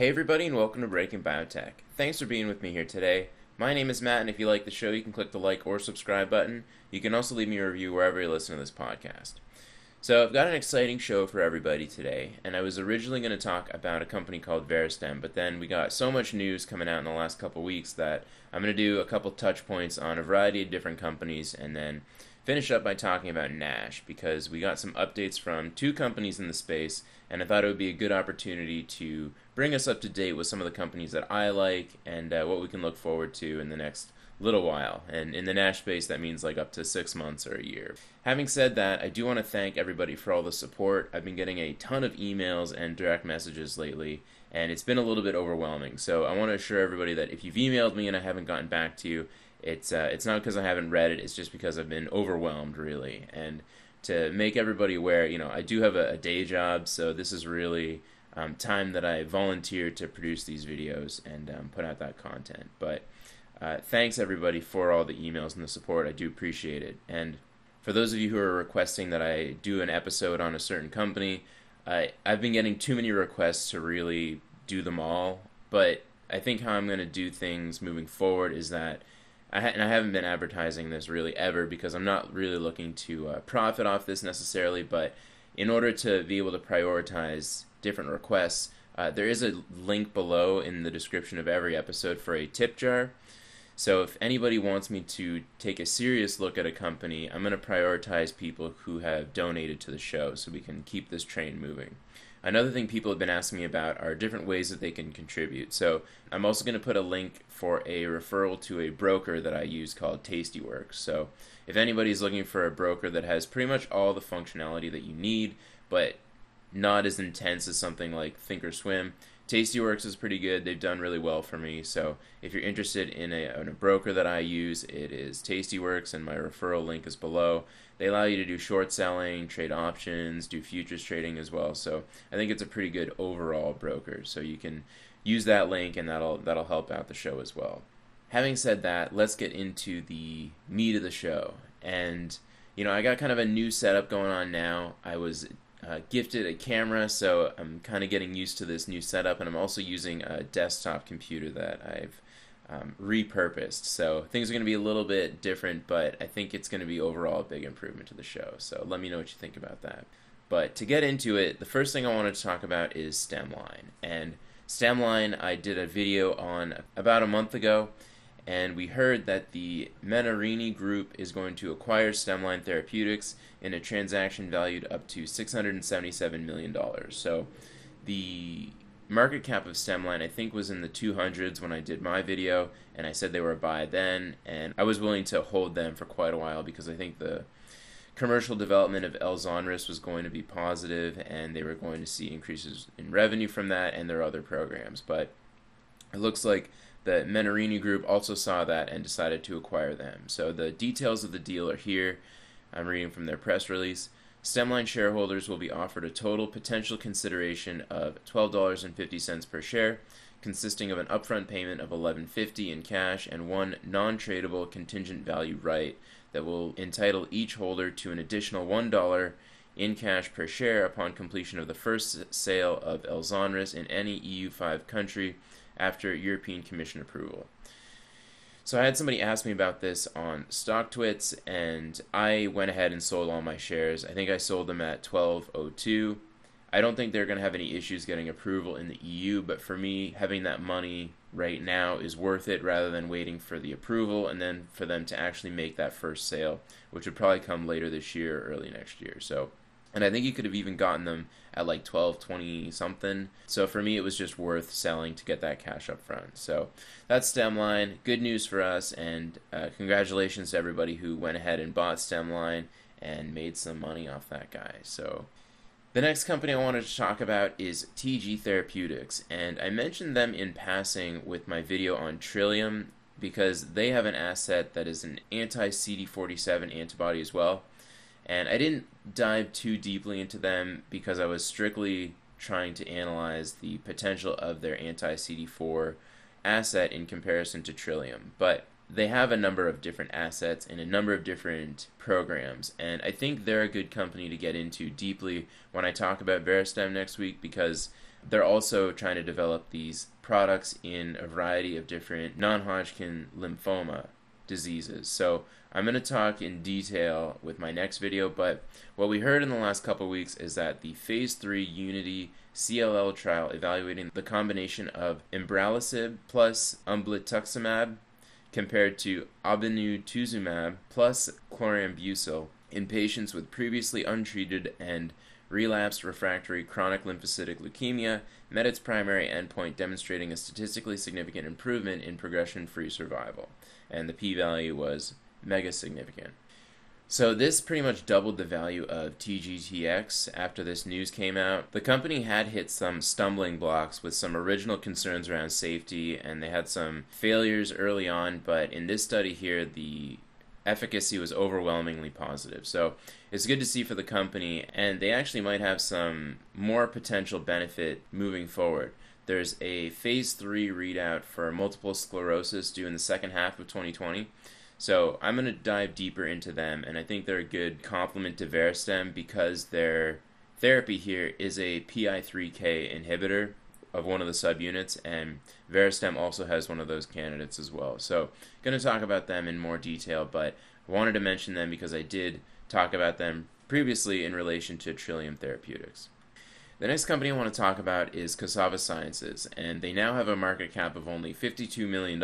Hey everybody and welcome to Breaking Biotech. Thanks for being with me here today. My name is Matt and if you like the show you can click the like or subscribe button. You can also leave me a review wherever you listen to this podcast. So I've got an exciting show for everybody today and I was originally going to talk about a company called Verastem, but then we got so much news coming out in the last couple weeks that I'm going to do a couple touch points on a variety of different companies and then finish up by talking about Nash because we got some updates from two companies in the space and I thought it would be a good opportunity to bring us up to date with some of the companies that I like and uh, what we can look forward to in the next little while. And in the Nash space, that means like up to six months or a year. Having said that, I do want to thank everybody for all the support. I've been getting a ton of emails and direct messages lately, and it's been a little bit overwhelming. So I want to assure everybody that if you've emailed me and I haven't gotten back to you, it's uh, it's not because I haven't read it. It's just because I've been overwhelmed, really. And to make everybody aware, you know, I do have a, a day job, so this is really um, time that I volunteer to produce these videos and um, put out that content. But uh, thanks everybody for all the emails and the support. I do appreciate it. And for those of you who are requesting that I do an episode on a certain company, I, I've been getting too many requests to really do them all. But I think how I'm going to do things moving forward is that I ha- and I haven't been advertising this really ever because I'm not really looking to uh, profit off this necessarily. But in order to be able to prioritize different requests. Uh, there is a link below in the description of every episode for a tip jar. So if anybody wants me to take a serious look at a company, I'm going to prioritize people who have donated to the show so we can keep this train moving. Another thing people have been asking me about are different ways that they can contribute. So I'm also going to put a link for a referral to a broker that I use called Tastyworks. So if anybody's looking for a broker that has pretty much all the functionality that you need, but not as intense as something like Thinkorswim. Tastyworks is pretty good. They've done really well for me. So if you're interested in a, in a broker that I use, it is Tastyworks, and my referral link is below. They allow you to do short selling, trade options, do futures trading as well. So I think it's a pretty good overall broker. So you can use that link, and that'll that'll help out the show as well. Having said that, let's get into the meat of the show. And you know, I got kind of a new setup going on now. I was uh, gifted a camera, so I'm kind of getting used to this new setup, and I'm also using a desktop computer that I've um, repurposed. So things are going to be a little bit different, but I think it's going to be overall a big improvement to the show. So let me know what you think about that. But to get into it, the first thing I wanted to talk about is Stemline. And Stemline, I did a video on about a month ago and we heard that the Menarini Group is going to acquire Stemline Therapeutics in a transaction valued up to $677 million. So the market cap of Stemline, I think, was in the 200s when I did my video, and I said they were a buy then, and I was willing to hold them for quite a while because I think the commercial development of Elzonris was going to be positive, and they were going to see increases in revenue from that and their other programs. But it looks like the Menarini Group also saw that and decided to acquire them. So the details of the deal are here. I'm reading from their press release. Stemline shareholders will be offered a total potential consideration of $12.50 per share, consisting of an upfront payment of $11.50 in cash and one non-tradable contingent value right that will entitle each holder to an additional $1 in cash per share upon completion of the first sale of Elzonris in any EU5 country after European Commission approval. So I had somebody ask me about this on StockTwits, and I went ahead and sold all my shares. I think I sold them at 12.02. I don't think they're going to have any issues getting approval in the EU, but for me, having that money right now is worth it rather than waiting for the approval and then for them to actually make that first sale, which would probably come later this year early next year. So and I think you could have even gotten them at like 12, 20 something. So for me, it was just worth selling to get that cash up front. So that's Stemline. Good news for us, and uh, congratulations to everybody who went ahead and bought Stemline and made some money off that guy. So the next company I wanted to talk about is TG Therapeutics, and I mentioned them in passing with my video on Trillium because they have an asset that is an anti CD47 antibody as well and I didn't dive too deeply into them because I was strictly trying to analyze the potential of their anti CD4 asset in comparison to Trillium. But they have a number of different assets and a number of different programs, and I think they're a good company to get into deeply when I talk about Verastem next week because they're also trying to develop these products in a variety of different non Hodgkin lymphoma diseases. So I'm going to talk in detail with my next video, but what we heard in the last couple weeks is that the phase 3 Unity CLL trial evaluating the combination of umbralisib plus ublituximab compared to obinutuzumab plus chlorambucil in patients with previously untreated and relapsed refractory chronic lymphocytic leukemia met its primary endpoint demonstrating a statistically significant improvement in progression-free survival. And the p-value was mega significant. So this pretty much doubled the value of TGTX after this news came out. The company had hit some stumbling blocks with some original concerns around safety and they had some failures early on, but in this study here the efficacy was overwhelmingly positive. So it's good to see for the company and they actually might have some more potential benefit moving forward. There's a phase 3 readout for multiple sclerosis due in the second half of 2020 so I'm going to dive deeper into them, and I think they're a good complement to Verastem because their therapy here is a PI3K inhibitor of one of the subunits, and Verastem also has one of those candidates as well. So going to talk about them in more detail, but I wanted to mention them because I did talk about them previously in relation to Trillium Therapeutics. The next company I want to talk about is Cassava Sciences, and they now have a market cap of only $52 million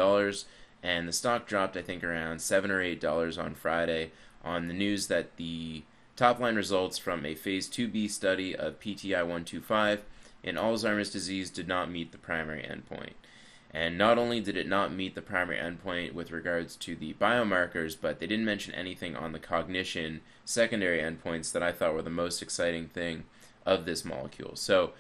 and the stock dropped I think around seven or eight dollars on Friday on the news that the top line results from a phase 2b study of PTI 125 in Alzheimer's disease did not meet the primary endpoint. And not only did it not meet the primary endpoint with regards to the biomarkers, but they didn't mention anything on the cognition secondary endpoints that I thought were the most exciting thing of this molecule. So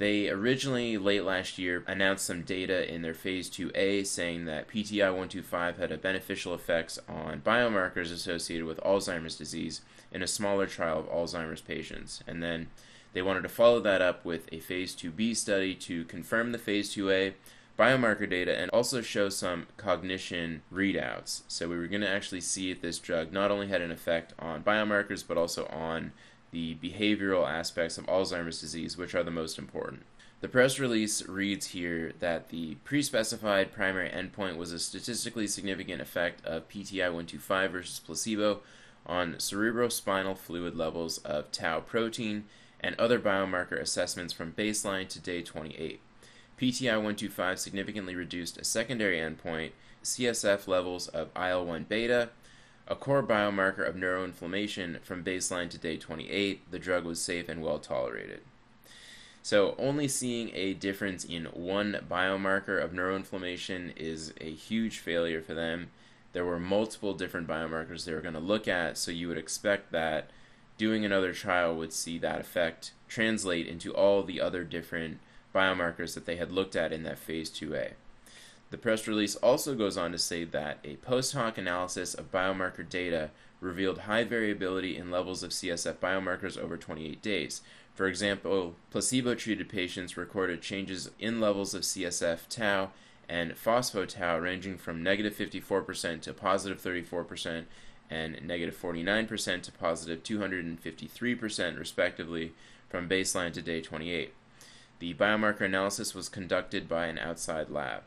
they originally, late last year, announced some data in their phase 2A saying that PTI 125 had a beneficial effects on biomarkers associated with Alzheimer's disease in a smaller trial of Alzheimer's patients. And then they wanted to follow that up with a phase 2B study to confirm the phase 2A biomarker data and also show some cognition readouts. So we were going to actually see if this drug not only had an effect on biomarkers but also on the behavioral aspects of Alzheimer's disease, which are the most important. The press release reads here that the pre specified primary endpoint was a statistically significant effect of PTI 125 versus placebo on cerebrospinal fluid levels of tau protein and other biomarker assessments from baseline to day 28. PTI 125 significantly reduced a secondary endpoint, CSF levels of IL 1 beta, a core biomarker of neuroinflammation from baseline to day 28. The drug was safe and well tolerated. So, only seeing a difference in one biomarker of neuroinflammation is a huge failure for them. There were multiple different biomarkers they were going to look at, so you would expect that doing another trial would see that effect translate into all the other different biomarkers that they had looked at in that phase 2A. The press release also goes on to say that a post hoc analysis of biomarker data revealed high variability in levels of CSF biomarkers over 28 days. For example, placebo treated patients recorded changes in levels of CSF tau and phospho-tau ranging from negative 54% to positive 34% and negative 49% to positive 253% respectively from baseline to day 28. The biomarker analysis was conducted by an outside lab.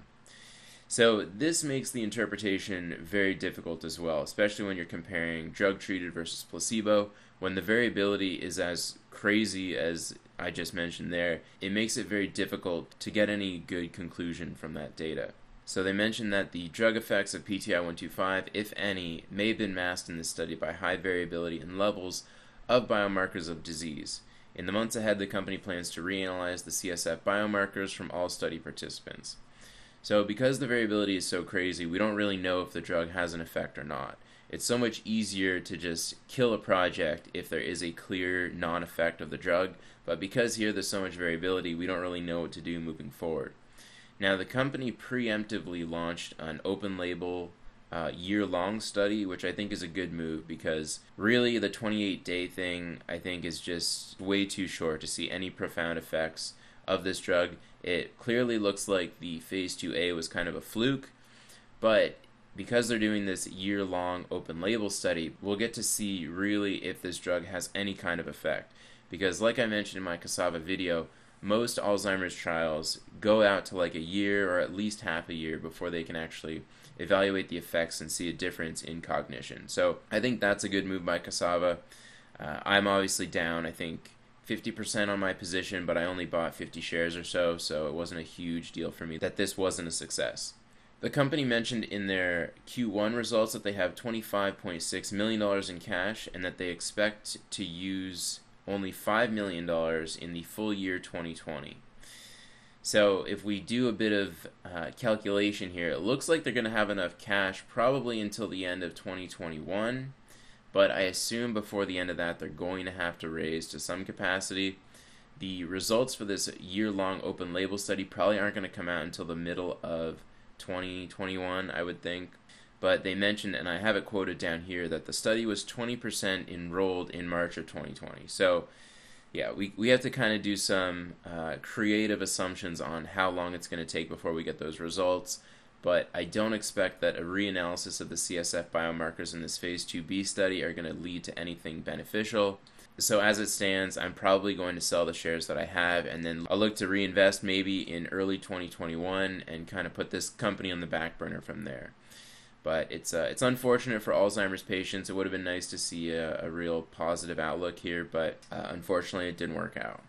So this makes the interpretation very difficult as well, especially when you're comparing drug treated versus placebo. When the variability is as crazy as I just mentioned there, it makes it very difficult to get any good conclusion from that data. So they mentioned that the drug effects of PTI 125, if any, may have been masked in this study by high variability in levels of biomarkers of disease. In the months ahead, the company plans to reanalyze the CSF biomarkers from all study participants. So because the variability is so crazy, we don't really know if the drug has an effect or not. It's so much easier to just kill a project if there is a clear non effect of the drug, but because here there's so much variability, we don't really know what to do moving forward. Now, the company preemptively launched an open label uh, year long study, which I think is a good move because really the 28 day thing I think is just way too short to see any profound effects of this drug. It clearly looks like the phase 2A was kind of a fluke, but because they're doing this year long open label study, we'll get to see really if this drug has any kind of effect. Because, like I mentioned in my cassava video, most Alzheimer's trials go out to like a year or at least half a year before they can actually evaluate the effects and see a difference in cognition. So I think that's a good move by Cassava. Uh, I'm obviously down, I think, 50% on my position, but I only bought 50 shares or so, so it wasn't a huge deal for me that this wasn't a success. The company mentioned in their Q1 results that they have $25.6 million in cash and that they expect to use only $5 million in the full year 2020. So if we do a bit of uh, calculation here, it looks like they're going to have enough cash probably until the end of 2021. But I assume before the end of that, they're going to have to raise to some capacity. The results for this year long open label study probably aren't going to come out until the middle of 2021, I would think. But they mentioned, and I have it quoted down here, that the study was 20% enrolled in March of 2020. So yeah, we, we have to kind of do some uh, creative assumptions on how long it's going to take before we get those results. But I don't expect that a reanalysis of the CSF biomarkers in this phase 2b study are going to lead to anything beneficial. So as it stands, I'm probably going to sell the shares that I have and then I'll look to reinvest maybe in early 2021 and kind of put this company on the back burner from there. But it's uh, it's unfortunate for Alzheimer's patients. It would have been nice to see a, a real positive outlook here, but uh, unfortunately, it didn't work out.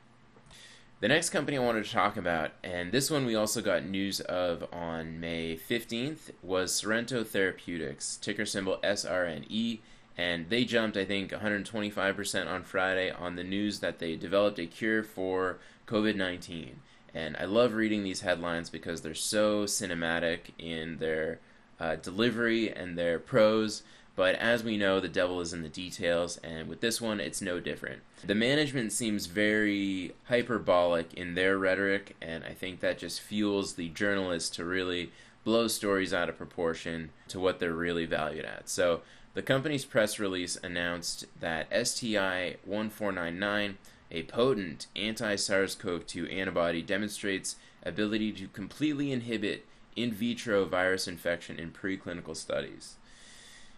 The next company I wanted to talk about, and this one we also got news of on May 15th, was Sorrento Therapeutics, ticker symbol SRNE, and they jumped, I think, 125% on Friday on the news that they developed a cure for COVID 19. And I love reading these headlines because they're so cinematic in their uh, delivery and their prose. But as we know, the devil is in the details, and with this one, it's no different. The management seems very hyperbolic in their rhetoric, and I think that just fuels the journalists to really blow stories out of proportion to what they're really valued at. So, the company's press release announced that STI 1499, a potent anti SARS CoV 2 antibody, demonstrates ability to completely inhibit in vitro virus infection in preclinical studies.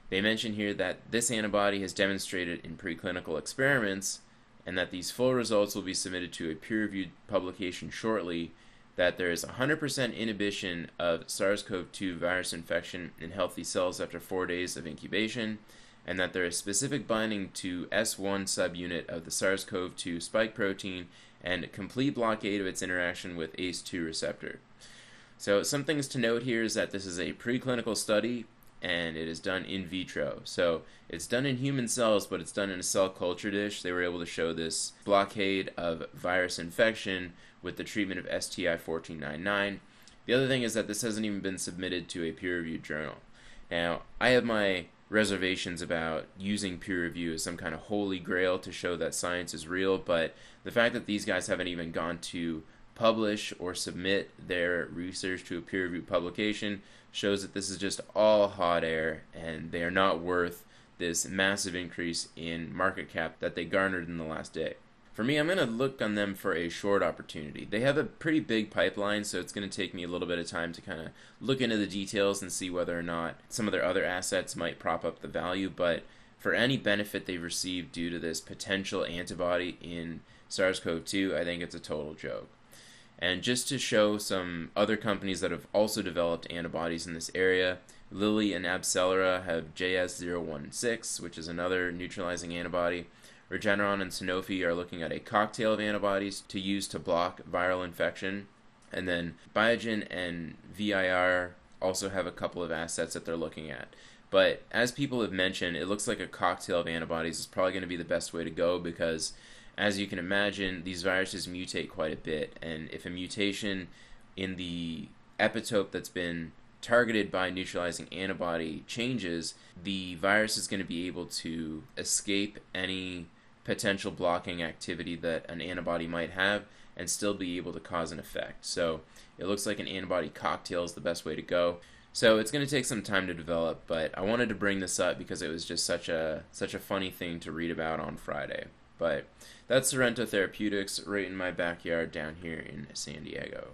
They mention here that this antibody has demonstrated in preclinical experiments and that these full results will be submitted to a peer reviewed publication shortly. That there is 100% inhibition of SARS CoV 2 virus infection in healthy cells after four days of incubation, and that there is specific binding to S1 subunit of the SARS CoV 2 spike protein and complete blockade of its interaction with ACE2 receptor. So some things to note here is that this is a preclinical study and it is done in vitro. So it's done in human cells, but it's done in a cell culture dish. They were able to show this blockade of virus infection with the treatment of STI 1499. The other thing is that this hasn't even been submitted to a peer reviewed journal. Now, I have my reservations about using peer review as some kind of holy grail to show that science is real, but the fact that these guys haven't even gone to publish or submit their research to a peer reviewed publication shows that this is just all hot air and they are not worth this massive increase in market cap that they garnered in the last day. For me, I'm going to look on them for a short opportunity. They have a pretty big pipeline, so it's going to take me a little bit of time to kind of look into the details and see whether or not some of their other assets might prop up the value. But for any benefit they've received due to this potential antibody in SARS CoV 2, I think it's a total joke. And just to show some other companies that have also developed antibodies in this area, Lilly and AbCellera have JS016, which is another neutralizing antibody. Regeneron and Sanofi are looking at a cocktail of antibodies to use to block viral infection. And then Biogen and VIR also have a couple of assets that they're looking at. But as people have mentioned, it looks like a cocktail of antibodies is probably going to be the best way to go because as you can imagine, these viruses mutate quite a bit, and if a mutation in the epitope that's been targeted by neutralizing antibody changes, the virus is going to be able to escape any potential blocking activity that an antibody might have and still be able to cause an effect. So it looks like an antibody cocktail is the best way to go. So it's going to take some time to develop, but I wanted to bring this up because it was just such a such a funny thing to read about on Friday. But that's Sorrento Therapeutics right in my backyard down here in San Diego.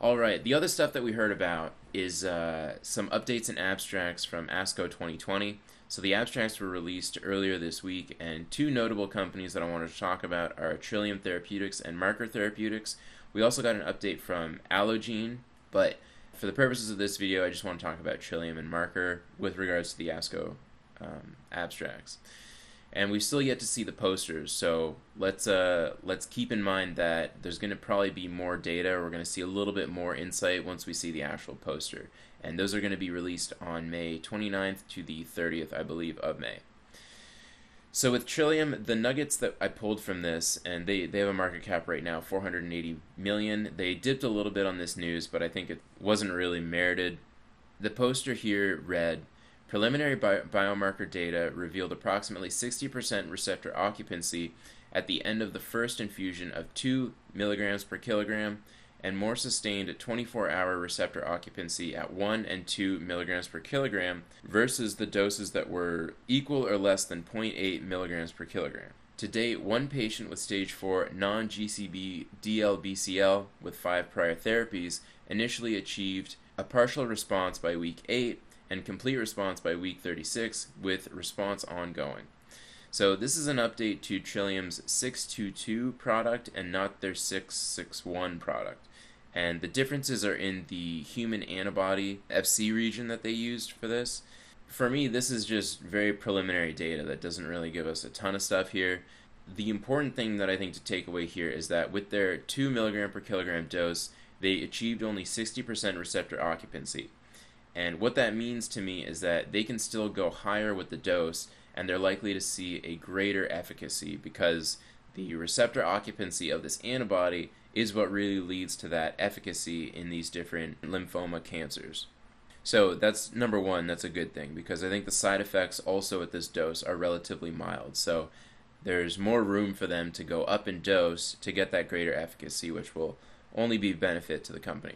All right, the other stuff that we heard about is uh, some updates and abstracts from ASCO 2020. So the abstracts were released earlier this week, and two notable companies that I wanted to talk about are Trillium Therapeutics and Marker Therapeutics. We also got an update from Allogene, but for the purposes of this video, I just want to talk about Trillium and Marker with regards to the ASCO um, abstracts. And we still yet to see the posters, so let's uh, let's keep in mind that there's going to probably be more data. We're going to see a little bit more insight once we see the actual poster, and those are going to be released on May 29th to the 30th, I believe, of May. So with Trillium, the nuggets that I pulled from this, and they, they have a market cap right now, 480 million. They dipped a little bit on this news, but I think it wasn't really merited. The poster here read, preliminary bi- biomarker data revealed approximately 60% receptor occupancy at the end of the first infusion of 2 milligrams per kilogram and more sustained 24 hour receptor occupancy at 1 and 2 milligrams per kilogram versus the doses that were equal or less than 0.8 milligrams per kilogram. To date, one patient with stage 4 non GCB DLBCL with five prior therapies initially achieved a partial response by week 8 and complete response by week 36, with response ongoing. So this is an update to Trillium's 622 product and not their 661 product and the differences are in the human antibody FC region that they used for this. For me, this is just very preliminary data that doesn't really give us a ton of stuff here. The important thing that I think to take away here is that with their 2 milligram per kilogram dose, they achieved only 60% receptor occupancy. And what that means to me is that they can still go higher with the dose and they're likely to see a greater efficacy because the receptor occupancy of this antibody is what really leads to that efficacy in these different lymphoma cancers. So that's number one, that's a good thing because I think the side effects also at this dose are relatively mild. So there's more room for them to go up in dose to get that greater efficacy, which will only be benefit to the company.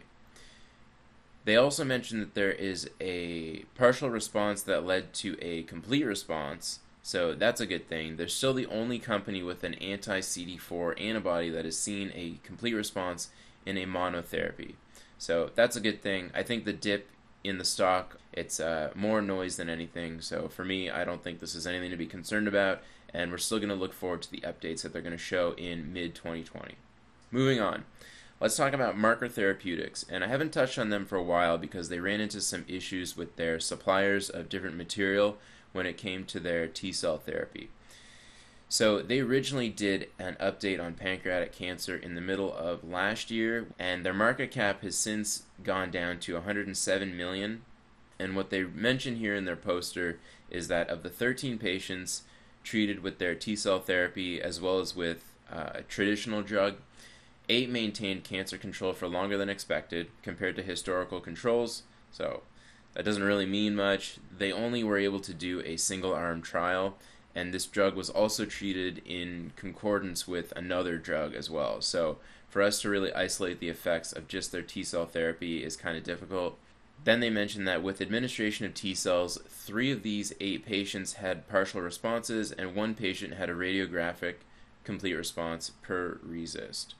They also mentioned that there is a partial response that led to a complete response, so that's a good thing. They're still the only company with an anti CD4 antibody that has seen a complete response in a monotherapy. So that's a good thing. I think the dip in the stock, it's uh, more noise than anything. So for me, I don't think this is anything to be concerned about. And we're still going to look forward to the updates that they're going to show in mid 2020. Moving on. Let's talk about Marker Therapeutics, and I haven't touched on them for a while because they ran into some issues with their suppliers of different material when it came to their T cell therapy. So they originally did an update on pancreatic cancer in the middle of last year, and their market cap has since gone down to 107 million. And what they mention here in their poster is that of the 13 patients treated with their T cell therapy as well as with uh, a traditional drug, eight maintained cancer control for longer than expected compared to historical controls. So that doesn't really mean much. They only were able to do a single arm trial, and this drug was also treated in concordance with another drug as well. So, for us to really isolate the effects of just their T cell therapy is kind of difficult. Then they mentioned that with administration of T cells, three of these eight patients had partial responses, and one patient had a radiographic complete response per RECIST.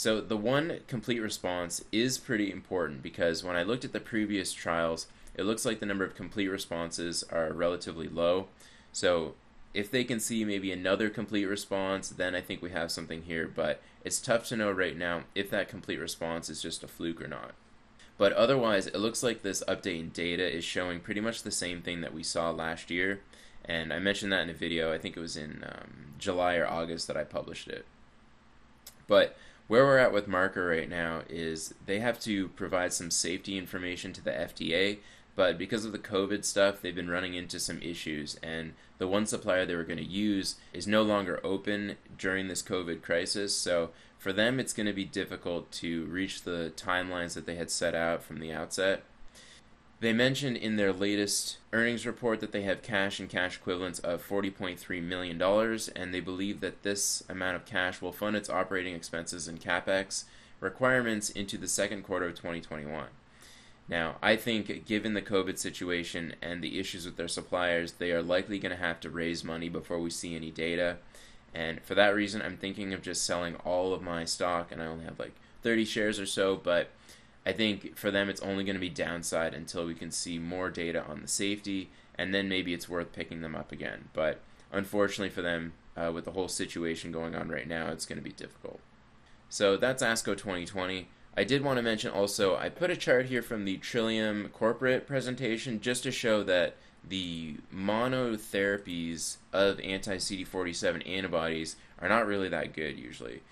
So the one complete response is pretty important because when I looked at the previous trials, it looks like the number of complete responses are relatively low. So if they can see maybe another complete response, then I think we have something here. But it's tough to know right now if that complete response is just a fluke or not. But otherwise, it looks like this update in data is showing pretty much the same thing that we saw last year. And I mentioned that in a video, I think it was in um, July or August that I published it. But where we're at with Marker right now is they have to provide some safety information to the FDA, but because of the COVID stuff, they've been running into some issues, and the one supplier they were going to use is no longer open during this COVID crisis. So for them, it's going to be difficult to reach the timelines that they had set out from the outset. They mentioned in their latest earnings report that they have cash and cash equivalents of $40.3 million, and they believe that this amount of cash will fund its operating expenses and capex requirements into the second quarter of 2021. Now, I think given the COVID situation and the issues with their suppliers, they are likely going to have to raise money before we see any data. And for that reason, I'm thinking of just selling all of my stock, and I only have like 30 shares or so, but I think for them it's only going to be downside until we can see more data on the safety, and then maybe it's worth picking them up again. But unfortunately for them, uh, with the whole situation going on right now, it's going to be difficult. So that's ASCO 2020. I did want to mention also, I put a chart here from the Trillium corporate presentation just to show that the monotherapies of anti CD47 antibodies are not really that good usually.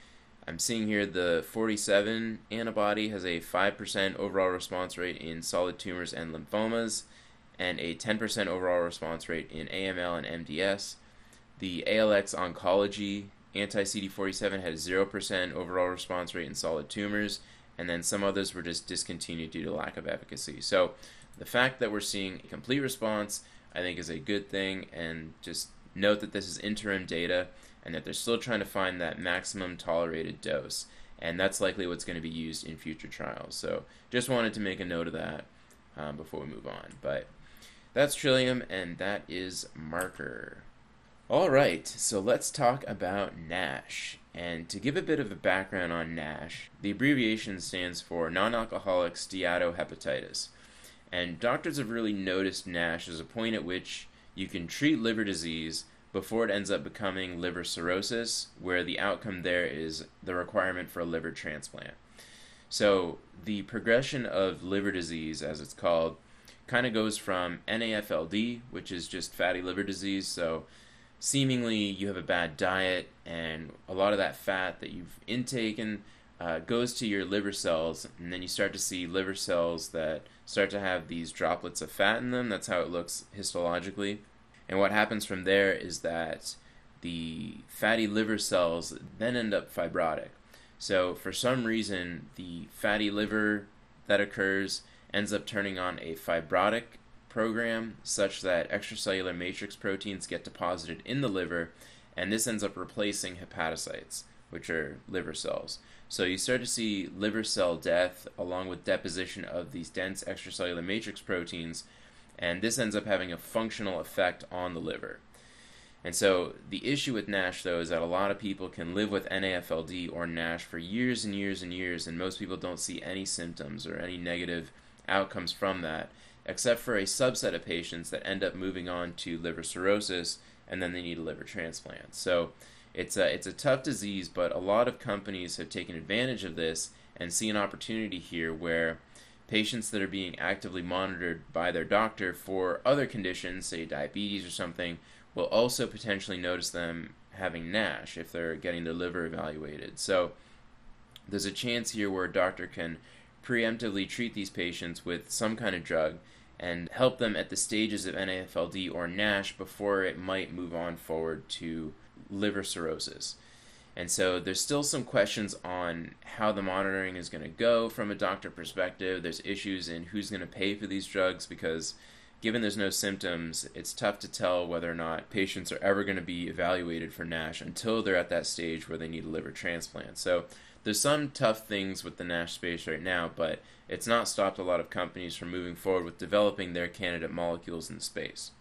I'm seeing here the 47 antibody has a 5% overall response rate in solid tumors and lymphomas, and a 10% overall response rate in AML and MDS. The ALX oncology anti CD47 had a 0% overall response rate in solid tumors, and then some others were just discontinued due to lack of efficacy. So the fact that we're seeing a complete response, I think, is a good thing, and just note that this is interim data and that they're still trying to find that maximum tolerated dose, and that's likely what's going to be used in future trials. So just wanted to make a note of that um, before we move on. But that's Trillium, and that is Marker. All right, so let's talk about NASH. And to give a bit of a background on NASH, the abbreviation stands for non alcoholic steatohepatitis. And doctors have really noticed NASH as a point at which you can treat liver disease before it ends up becoming liver cirrhosis, where the outcome there is the requirement for a liver transplant. So, the progression of liver disease, as it's called, kind of goes from NAFLD, which is just fatty liver disease. So, seemingly you have a bad diet, and a lot of that fat that you've intaken uh, goes to your liver cells, and then you start to see liver cells that start to have these droplets of fat in them. That's how it looks histologically. And what happens from there is that the fatty liver cells then end up fibrotic. So, for some reason, the fatty liver that occurs ends up turning on a fibrotic program such that extracellular matrix proteins get deposited in the liver, and this ends up replacing hepatocytes, which are liver cells. So you start to see liver cell death along with deposition of these dense extracellular matrix proteins, and this ends up having a functional effect on the liver. And so the issue with NASH, though, is that a lot of people can live with NAFLD or NASH for years and years and years, and most people don't see any symptoms or any negative outcomes from that, except for a subset of patients that end up moving on to liver cirrhosis and then they need a liver transplant. So it's a it's a tough disease, but a lot of companies have taken advantage of this and see an opportunity here where patients that are being actively monitored by their doctor for other conditions, say diabetes or something, will also potentially notice them having NASH if they're getting their liver evaluated. So there's a chance here where a doctor can preemptively treat these patients with some kind of drug and help them at the stages of NAFLD or NASH before it might move on forward to liver cirrhosis. And so there's still some questions on how the monitoring is going to go from a doctor perspective. There's issues in who's going to pay for these drugs because given there's no symptoms, it's tough to tell whether or not patients are ever going to be evaluated for NASH until they're at that stage where they need a liver transplant. So there's some tough things with the NASH space right now, but it's not stopped a lot of companies from moving forward with developing their candidate molecules in the space.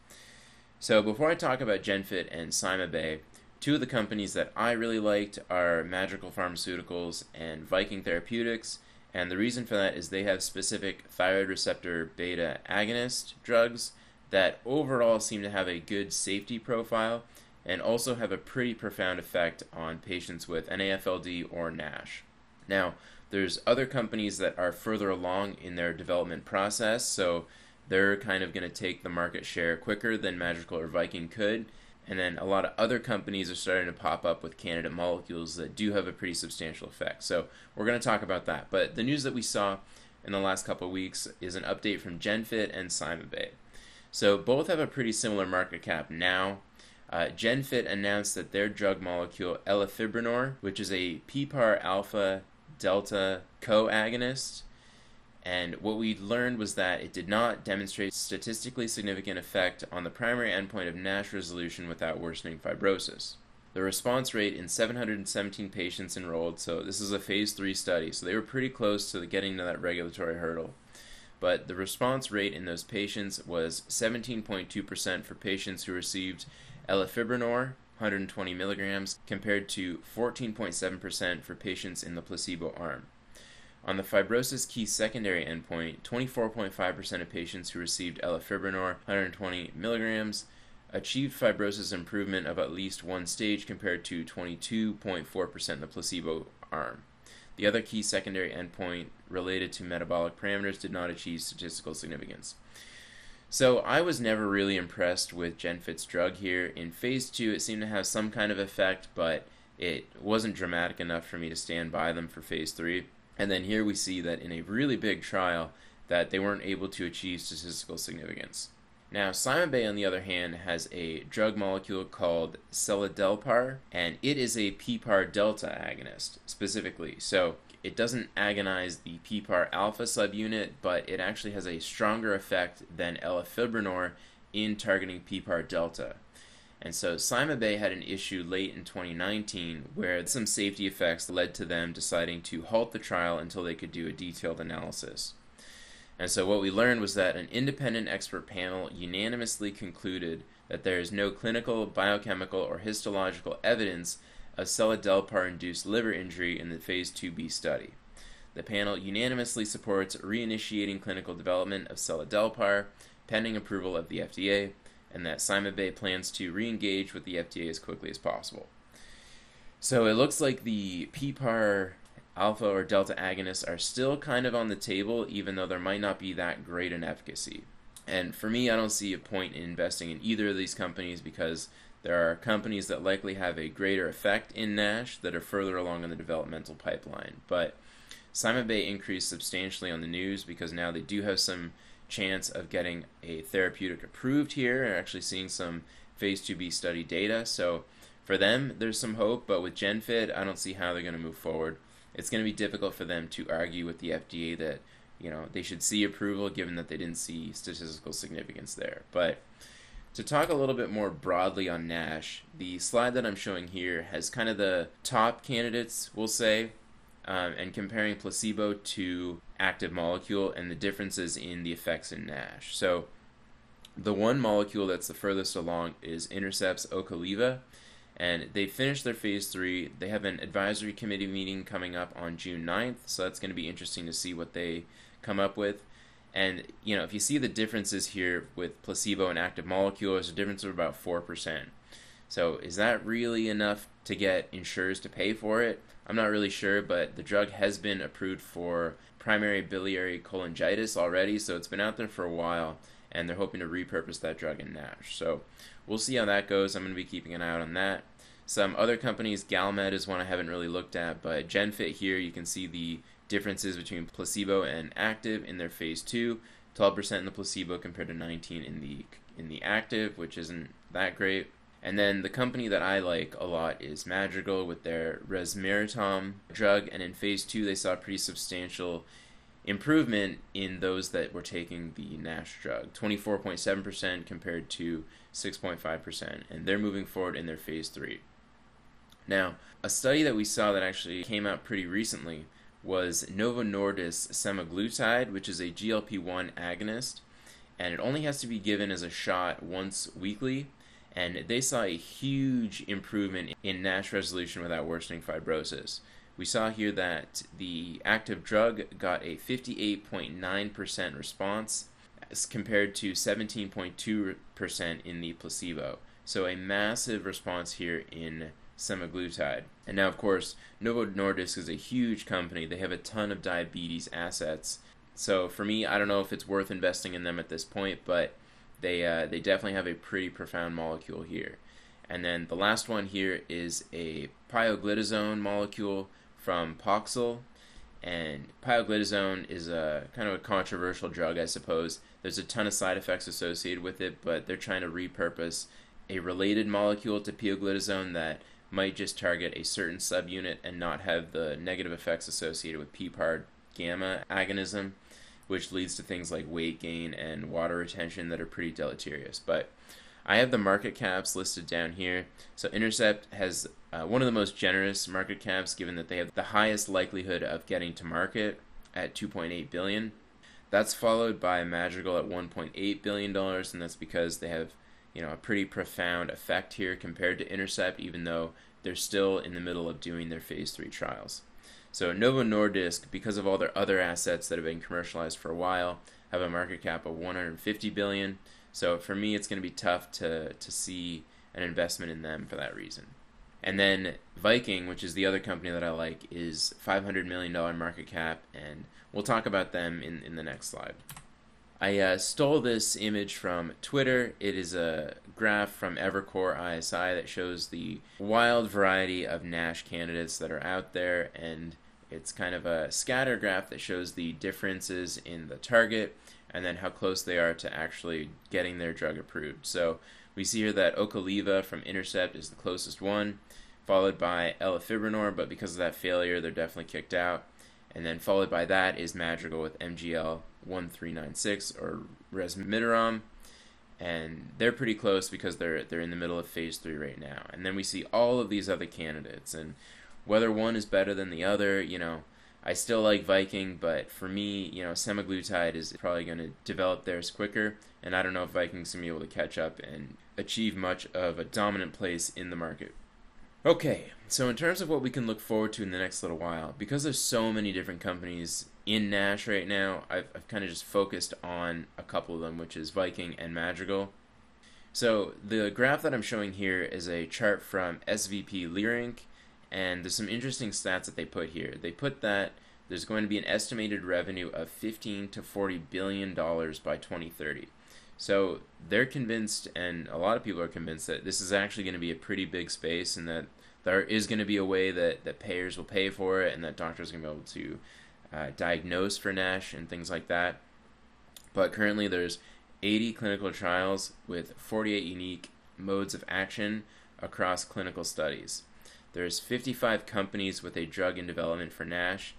So before I talk about GenFit and CymaBay, Two of the companies that I really liked are Madrigal Pharmaceuticals and Viking Therapeutics, and the reason for that is they have specific thyroid receptor beta agonist drugs that overall seem to have a good safety profile and also have a pretty profound effect on patients with NAFLD or NASH. Now, there's other companies that are further along in their development process, so they're kind of going to take the market share quicker than Madrigal or Viking could and then a lot of other companies are starting to pop up with candidate molecules that do have a pretty substantial effect. So we're going to talk about that. But the news that we saw in the last couple of weeks is an update from GenFit and CymaBay. So both have a pretty similar market cap now. Uh, GenFit announced that their drug molecule elafibranor, which is a PPAR alpha delta co-agonist, and what we learned was that it did not demonstrate statistically significant effect on the primary endpoint of NASH resolution without worsening fibrosis. The response rate in 717 patients enrolled, so this is a phase 3 study, so they were pretty close to getting to that regulatory hurdle. But the response rate in those patients was 17.2% for patients who received elafibranor, 120 milligrams, compared to 14.7% for patients in the placebo arm. On the fibrosis key secondary endpoint, 24.5% of patients who received elafibranor 120 milligrams achieved fibrosis improvement of at least one stage compared to 22.4% in the placebo arm. The other key secondary endpoint related to metabolic parameters did not achieve statistical significance. So I was never really impressed with GenFit's drug here. In phase 2, it seemed to have some kind of effect, but it wasn't dramatic enough for me to stand by them for phase 3. And then here we see that in a really big trial that they weren't able to achieve statistical significance. Now, CymaBay, on the other hand, has a drug molecule called seladelpar, and it is a PPAR delta agonist specifically. So it doesn't agonize the PPAR alpha subunit, but it actually has a stronger effect than elafibranor in targeting PPAR delta. And so CymaBay had an issue late in 2019 where some safety effects led to them deciding to halt the trial until they could do a detailed analysis. And so what we learned was that an independent expert panel unanimously concluded that there is no clinical, biochemical, or histological evidence of seladelpar induced liver injury in the phase 2b study. The panel unanimously supports reinitiating clinical development of seladelpar pending approval of the FDA, and that CymaBay plans to re-engage with the FDA as quickly as possible. So it looks like the PPAR alpha or delta agonists are still kind of on the table, even though there might not be that great an efficacy. And for me, I don't see a point in investing in either of these companies because there are companies that likely have a greater effect in NASH that are further along in the developmental pipeline. But CymaBay increased substantially on the news because now they do have some chance of getting a therapeutic approved here and actually seeing some phase 2b study data. So for them, there's some hope, but with GenFit, I don't see how they're going to move forward. It's going to be difficult for them to argue with the FDA that you know they should see approval given that they didn't see statistical significance there. But to talk a little bit more broadly on NASH, the slide that I'm showing here has kind of the top candidates, we'll say, um, and comparing placebo to active molecule and the differences in the effects in NASH. So the one molecule that's the furthest along is Intercept's Ocaliva, and they finished their phase three. They have an advisory committee meeting coming up on June 9th, so that's going to be interesting to see what they come up with. And you know, if you see the differences here with placebo and active molecule, there's a difference of about four percent. So is that really enough to get insurers to pay for it? I'm not really sure, but the drug has been approved for primary biliary cholangitis already, so it's been out there for a while, and they're hoping to repurpose that drug in NASH. So we'll see how that goes. I'm going to be keeping an eye out on that. Some other companies, Galmed is one I haven't really looked at, but GenFit here, you can see the differences between placebo and active in their phase two. 12% in the placebo compared to 19 in the in the active, which isn't that great. And then the company that I like a lot is Madrigal with their resmetirom drug, and in phase two they saw pretty substantial improvement in those that were taking the NASH drug, 24.7% compared to 6.5%, and they're moving forward in their phase three. Now, a study that we saw that actually came out pretty recently was Novo Nordisk semaglutide, which is a GLP-1 agonist, and it only has to be given as a shot once weekly. And they saw a huge improvement in NASH resolution without worsening fibrosis. We saw here that the active drug got a 58.9% response as compared to 17.2% in the placebo. So a massive response here in semaglutide. And now, of course, Novo Nordisk is a huge company. They have a ton of diabetes assets. So for me, I don't know if it's worth investing in them at this point, but they uh, they definitely have a pretty profound molecule here. And then the last one here is a pioglitazone molecule from Poxel. And pioglitazone is a kind of a controversial drug, I suppose. There's a ton of side effects associated with it, but they're trying to repurpose a related molecule to pioglitazone that might just target a certain subunit and not have the negative effects associated with PPAR gamma agonism, which leads to things like weight gain and water retention that are pretty deleterious. But I have the market caps listed down here. So Intercept has uh, one of the most generous market caps given that they have the highest likelihood of getting to market at 2.8 billion. That's followed by Madrigal at 1.8 billion dollars and that's because they have you know a pretty profound effect here compared to Intercept, even though they're still in the middle of doing their phase three trials. So Novo Nordisk, because of all their other assets that have been commercialized for a while, have a market cap of 150 billion. So for me, it's going to be tough to to see an investment in them for that reason. And then Viking, which is the other company that I like, is $500 million market cap, and we'll talk about them in, in the next slide. I uh, stole this image from Twitter. It is a graph from Evercore ISI that shows the wild variety of NASH candidates that are out there, and it's kind of a scatter graph that shows the differences in the target and then how close they are to actually getting their drug approved. So we see here that Ocaliva from Intercept is the closest one, followed by elafibranor, but because of that failure, they're definitely kicked out. And then followed by that is Madrigal with MGL 1396 or resmetirom, and they're pretty close because they're they're in the middle of phase three right now. And then we see all of these other candidates, and whether one is better than the other, you know, I still like Viking, but for me, you know, semaglutide is probably going to develop theirs quicker, and I don't know if Viking's going to be able to catch up and achieve much of a dominant place in the market. Okay, so in terms of what we can look forward to in the next little while, because there's so many different companies in Nash right now, I've, I've kind of just focused on a couple of them, which is Viking and Madrigal. So the graph that I'm showing here is a chart from SVB Leerink, and there's some interesting stats that they put here. They put that there's going to be an estimated revenue of 15 to 40 billion dollars by 2030. So they're convinced, and a lot of people are convinced that this is actually going to be a pretty big space, and that there is going to be a way that, that payers will pay for it, and that doctors are going to be able to uh, diagnose for NASH and things like that. But currently, there's 80 clinical trials with 48 unique modes of action across clinical studies. There's 55 companies with a drug in development for NASH,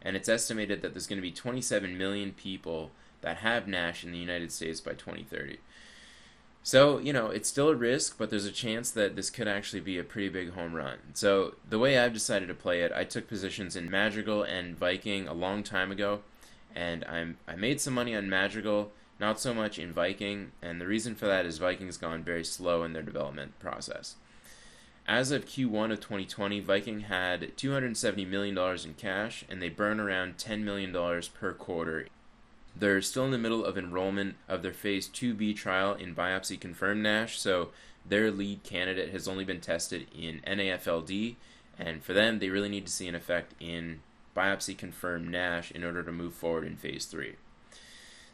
and it's estimated that there's going to be 27 million people that have NASH in the United States by 2030. So, you know, it's still a risk, but there's a chance that this could actually be a pretty big home run. So, the way I've decided to play it, I took positions in Madrigal and Viking a long time ago, and I'm I made some money on Madrigal, not so much in Viking, and the reason for that is Viking's gone very slow in their development process. As of Q1 of 2020, Viking had $270 million in cash, and they burn around $10 million per quarter they're still in the middle of enrollment of their phase 2B trial in biopsy confirmed NASH, so their lead candidate has only been tested in NAFLD, and for them, they really need to see an effect in biopsy confirmed NASH in order to move forward in phase 3.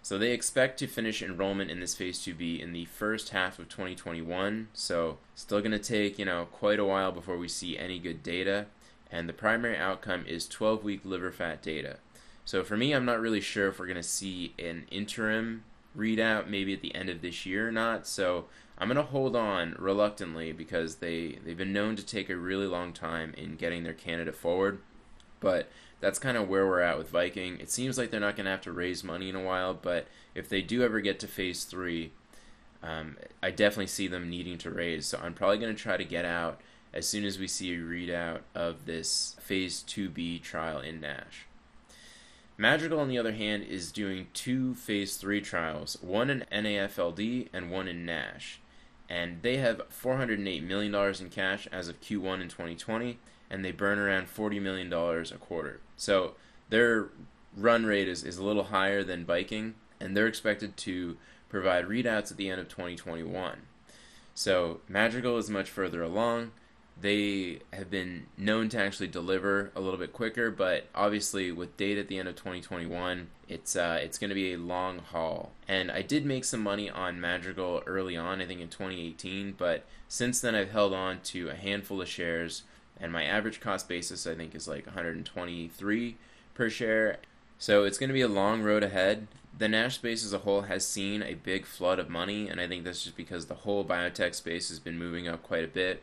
So they expect to finish enrollment in this phase 2B in the first half of 2021. So still going to take, you know, quite a while before we see any good data, and the primary outcome is 12-week liver fat data. So for me, I'm not really sure if we're going to see an interim readout maybe at the end of this year or not. So I'm going to hold on reluctantly because they, they've been known to take a really long time in getting their candidate forward. But that's kind of where we're at with Viking. It seems like they're not going to have to raise money in a while, but if they do ever get to phase three, um, I definitely see them needing to raise. So I'm probably going to try to get out as soon as we see a readout of this phase 2B trial in NASH. Madrigal, on the other hand, is doing two phase three trials, one in NAFLD and one in NASH. And they have $408 million in cash as of Q1 in 2020, and they burn around $40 million a quarter. So their run rate is, is a little higher than Viking, and they're expected to provide readouts at the end of 2021. So Madrigal is much further along they have been known to actually deliver a little bit quicker, but obviously with date at the end of 2021, it's uh, it's going to be a long haul. And I did make some money on Madrigal early on, I think in 2018, but since then I've held on to a handful of shares, and my average cost basis I think is like 123 per share. So it's going to be a long road ahead. The Nash space as a whole has seen a big flood of money, and I think that's just because the whole biotech space has been moving up quite a bit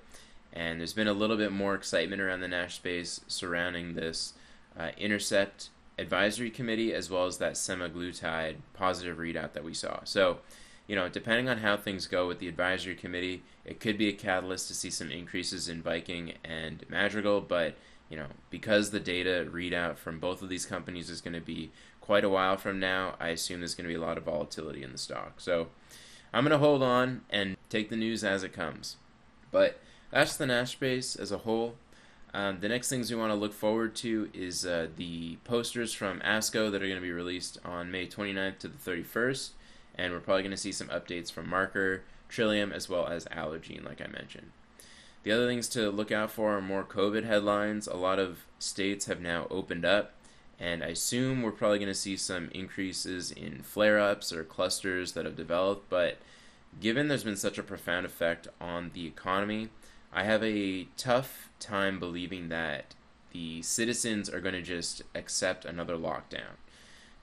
and there's been a little bit more excitement around the Nash space surrounding this uh, Intercept advisory committee as well as that semaglutide positive readout that we saw. So, you know, depending on how things go with the advisory committee, it could be a catalyst to see some increases in Viking and Madrigal, but you know, because the data readout from both of these companies is going to be quite a while from now, I assume there's going to be a lot of volatility in the stock. So, I'm going to hold on and take the news as it comes. But that's the Nash space as a whole. Um, the next things we want to look forward to is uh, the posters from ASCO that are going to be released on May 29th to the 31st, and we're probably going to see some updates from Marker, Trillium, as well as Allogene, like I mentioned. The other things to look out for are more COVID headlines. A lot of states have now opened up, and I assume we're probably going to see some increases in flare ups or clusters that have developed. But given there's been such a profound effect on the economy, I have a tough time believing that the citizens are going to just accept another lockdown.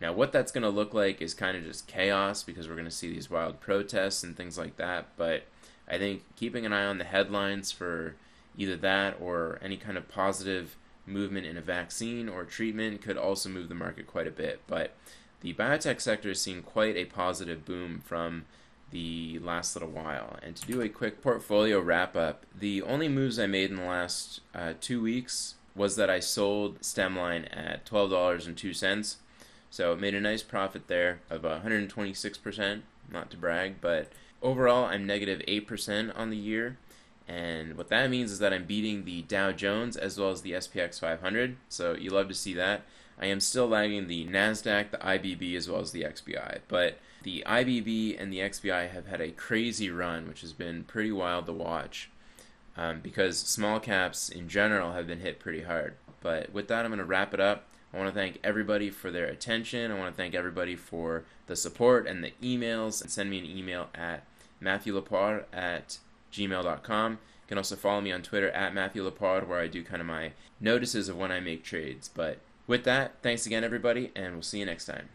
Now, what that's going to look like is kind of just chaos because we're going to see these wild protests and things like that. But I think keeping an eye on the headlines for either that or any kind of positive movement in a vaccine or treatment could also move the market quite a bit. But the biotech sector has seen quite a positive boom from the last little while. And to do a quick portfolio wrap up, the only moves I made in the last uh, two weeks was that I sold Stemline at $12.02. So made a nice profit there of 126%, not to brag, but overall I'm negative 8% on the year. And what that means is that I'm beating the Dow Jones as well as the SPX 500. So you love to see that. I am still lagging the NASDAQ, the IBB, as well as the XBI. But the IBB and the XBI have had a crazy run, which has been pretty wild to watch um, because small caps in general have been hit pretty hard. But with that, I'm going to wrap it up. I want to thank everybody for their attention. I want to thank everybody for the support and the emails. And send me an email at matthewlepard at gmail.com. You can also follow me on Twitter at Matthew Lepard, where I do kind of my notices of when I make trades. But with that, thanks again, everybody, and we'll see you next time.